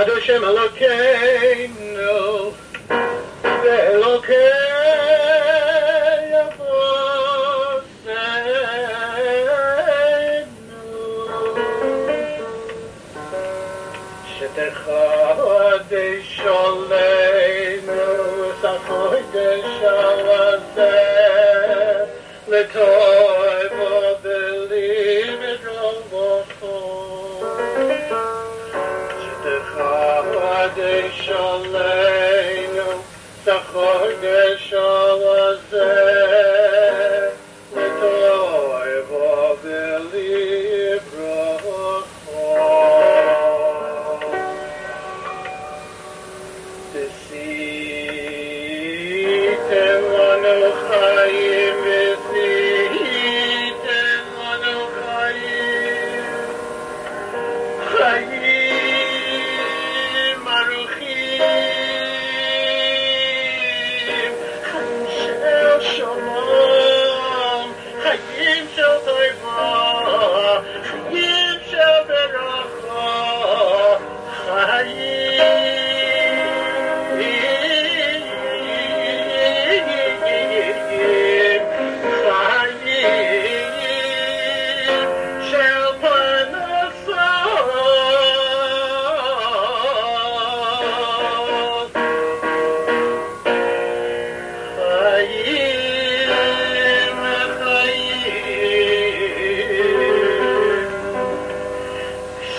Adoshem Elokeinu, Elokei Chodesh Letor Lord Yeshua was there.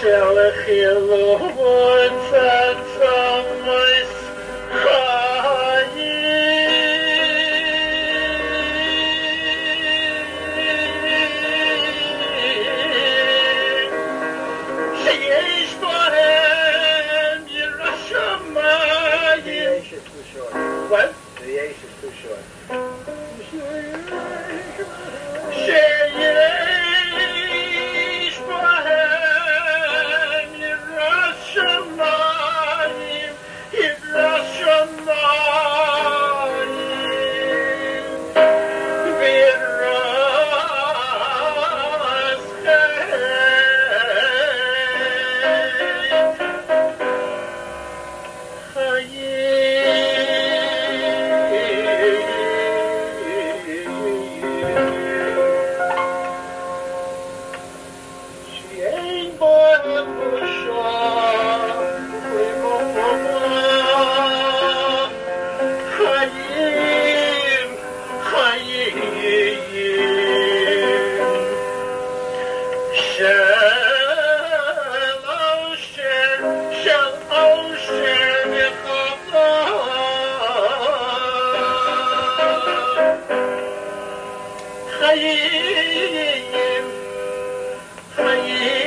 shall a chiluv hayır, hayır. Şel şel, şel şel Hayır, hayır.